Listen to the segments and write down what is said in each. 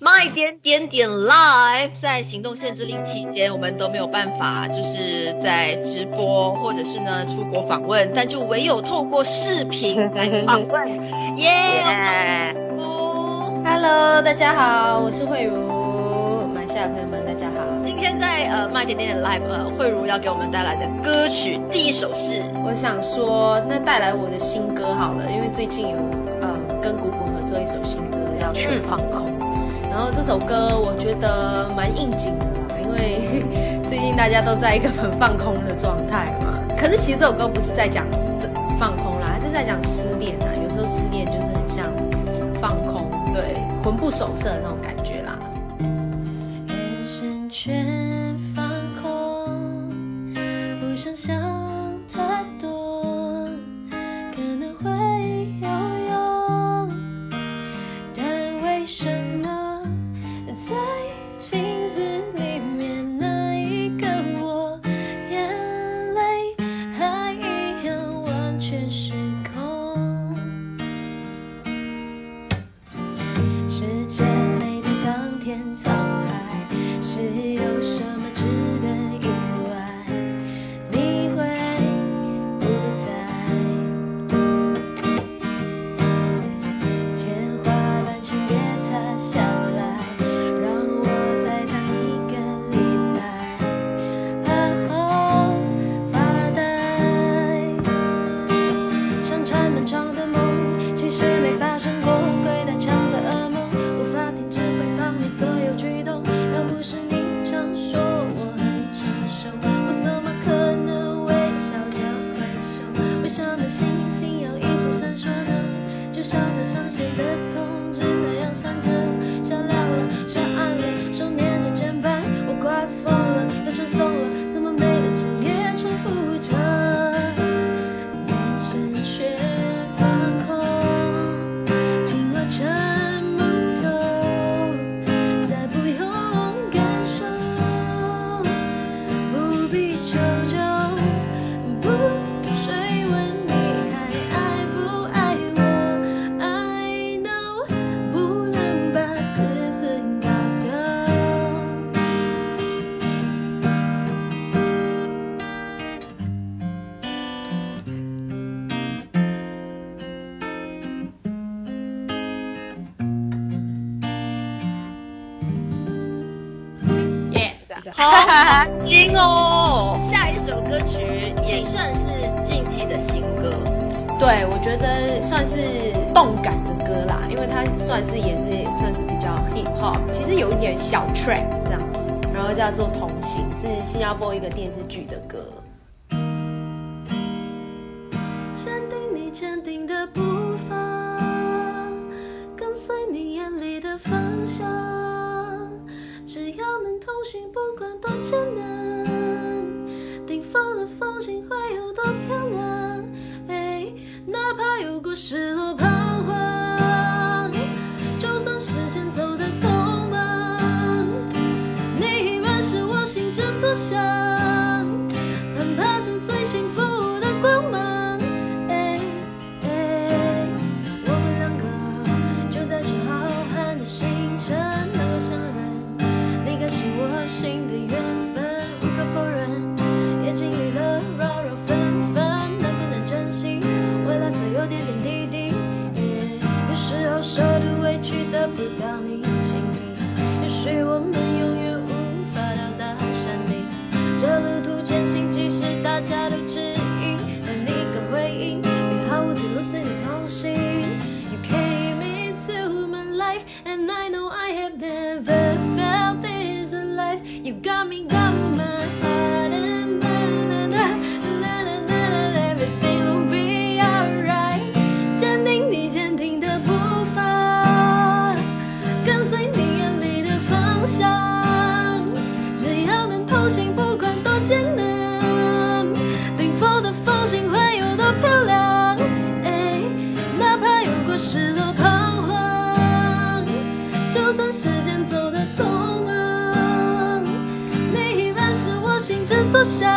卖点点点 live，在行动限制令期间，我们都没有办法，就是在直播或者是呢出国访问，但就唯有透过视频 来访问。耶！Hello，大家好，我是慧茹，马来西亚朋友们，大家好。今天在呃卖点点点 live，呃，慧茹要给我们带来的歌曲第一首是，我想说，那带来我的新歌好了，因为最近有呃跟古古合作一首新歌，要去放空。然后这首歌我觉得蛮应景的啦，因为 最近大家都在一个很放空的状态嘛。可是其实这首歌不是在讲这放空啦，还是在讲失恋啊。有时候失恋就是很像放空，对，魂不守舍那种感觉啦眼神。好听哦！下一首歌曲也算是近期的新歌，对我觉得算是动感的歌啦，因为它算是也是算是比较 hip hop，其实有一点小 trap 这样子，然后叫做《同行》，是新加坡一个电视剧的歌。坚定你坚定的步伐，跟随你眼里的方向。只要能同行，不管多艰难，顶峰的风景会有多漂亮？哎，哪怕有过失落彷徨，就算时间走得匆忙，你依然是我心之所向。up the valley 所想，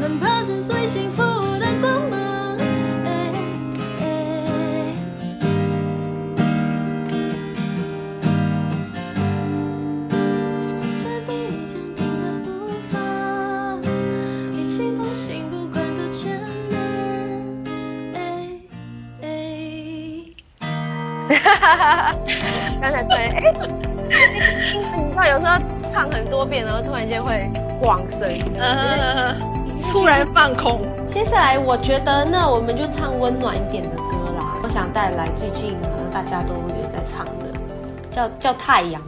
攀爬着最幸福的光芒。哈哈哈哈哈！刚才对，哎，你知道有时候。唱很多遍，然后突然间会晃神，呃，突然放空。接下来我觉得，那我们就唱温暖一点的歌啦。我想带来最近可能大家都有在唱的，叫叫太阳。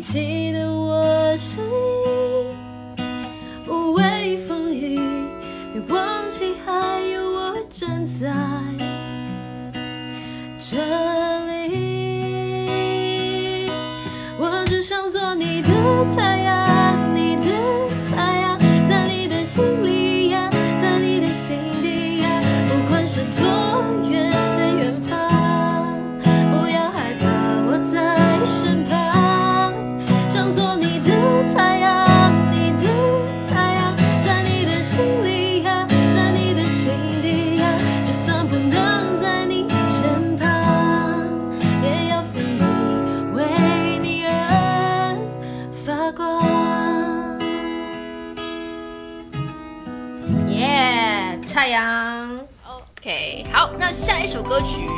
记得我声 OK，好，那下一首歌曲，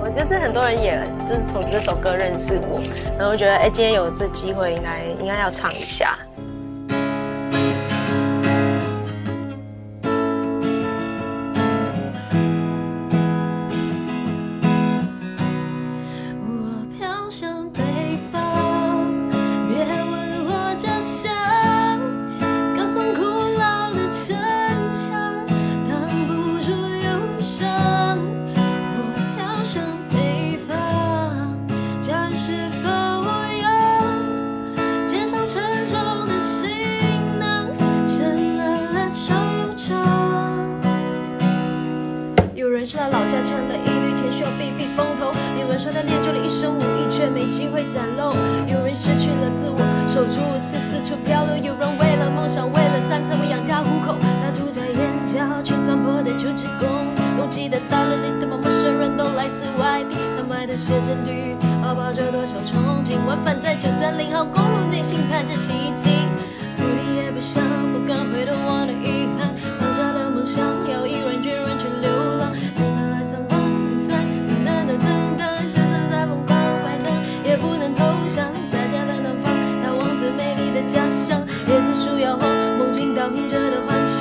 我就是很多人也就是从这首歌认识我，然后觉得哎，今天有这机会，应该应该要唱一下。自我，四处漂流；有人为了梦想，为了三餐为养家糊口，他住在眼角，去残破的求职工。拥挤的到了，你的陌生人都来自外地，他买的写着绿，怀抱着多少憧憬。往返在九三零号公路，内心盼着奇迹。不理也不想，不敢回头望的遗憾，放下的梦想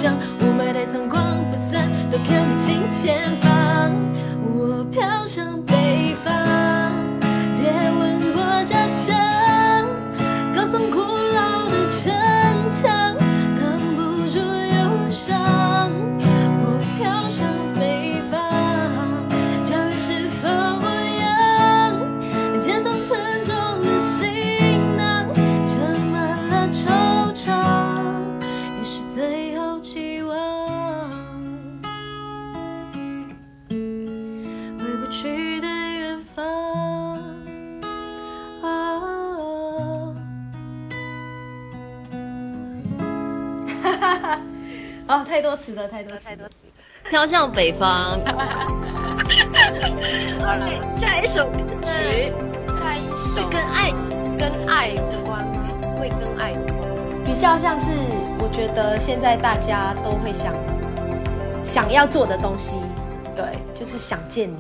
雾霾太猖狂不散，都看不清前方。哦，太多词了，太多词了。飘向北方。好了，下一首歌曲下一首跟爱跟爱有关，会跟爱有关。比较像是，我觉得现在大家都会想想要做的东西，对，就是想见你。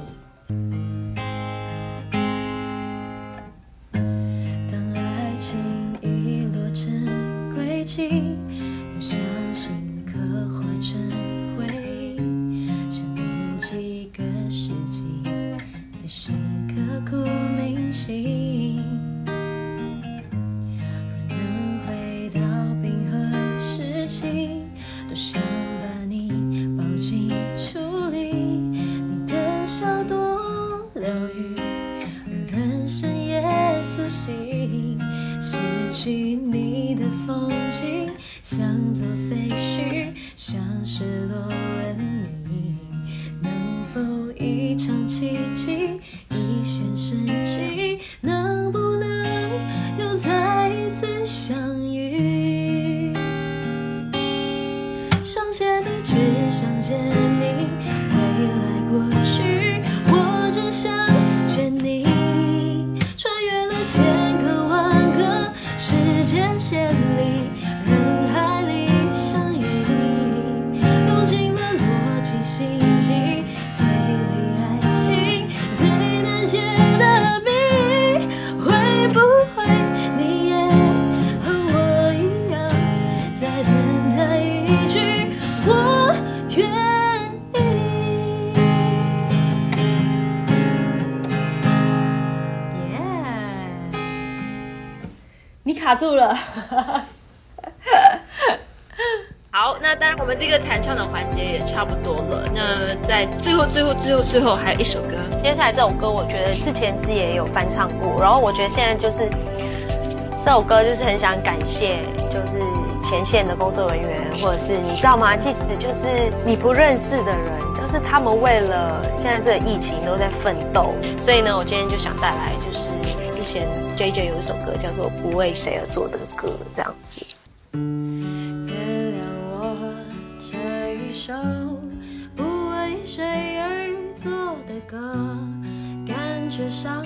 岛屿而人生也苏醒失去你的风景像座废墟像失落文明能否一场奇迹一线生机能不能又再一次相遇？想见你只想见你卡住了。好，那当然我们这个弹唱的环节也差不多了。那在最后、最后、最后、最后还有一首歌，接下来这首歌我觉得之前自己也有翻唱过，然后我觉得现在就是这首歌就是很想感谢，就是前线的工作人员，或者是你知道吗？即使就是你不认识的人，就是他们为了现在这个疫情都在奋斗，所以呢，我今天就想带来就是之前 J J 有一首歌叫做《不为谁而作的歌》这样子。原谅我这一首不为谁而作的歌，感觉上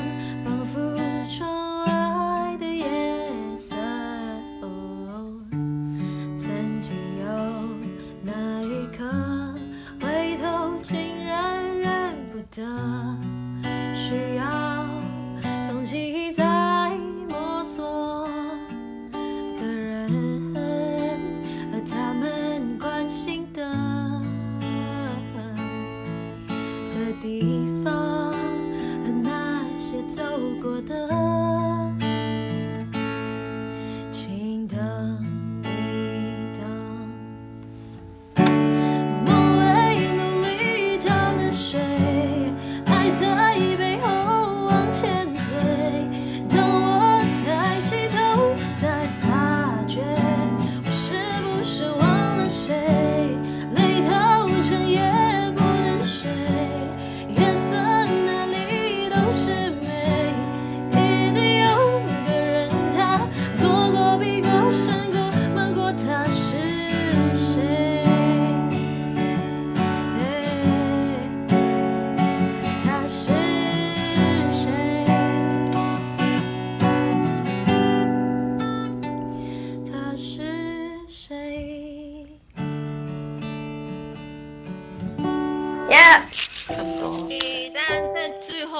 的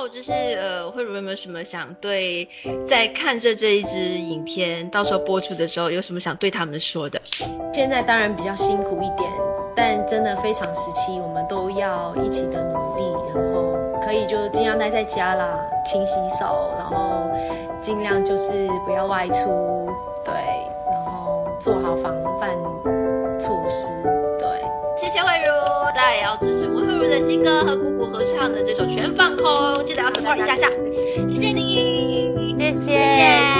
就是呃，慧茹有没有什么想对在看着这一支影片到时候播出的时候有什么想对他们说的？现在当然比较辛苦一点，但真的非常时期，我们都要一起的努力，然后可以就尽量待在家啦，勤洗手，然后尽量就是不要外出，对，然后做好防的新歌和姑姑合唱的这首《全放空》，记得要等到一下下。谢谢你，谢谢。谢谢。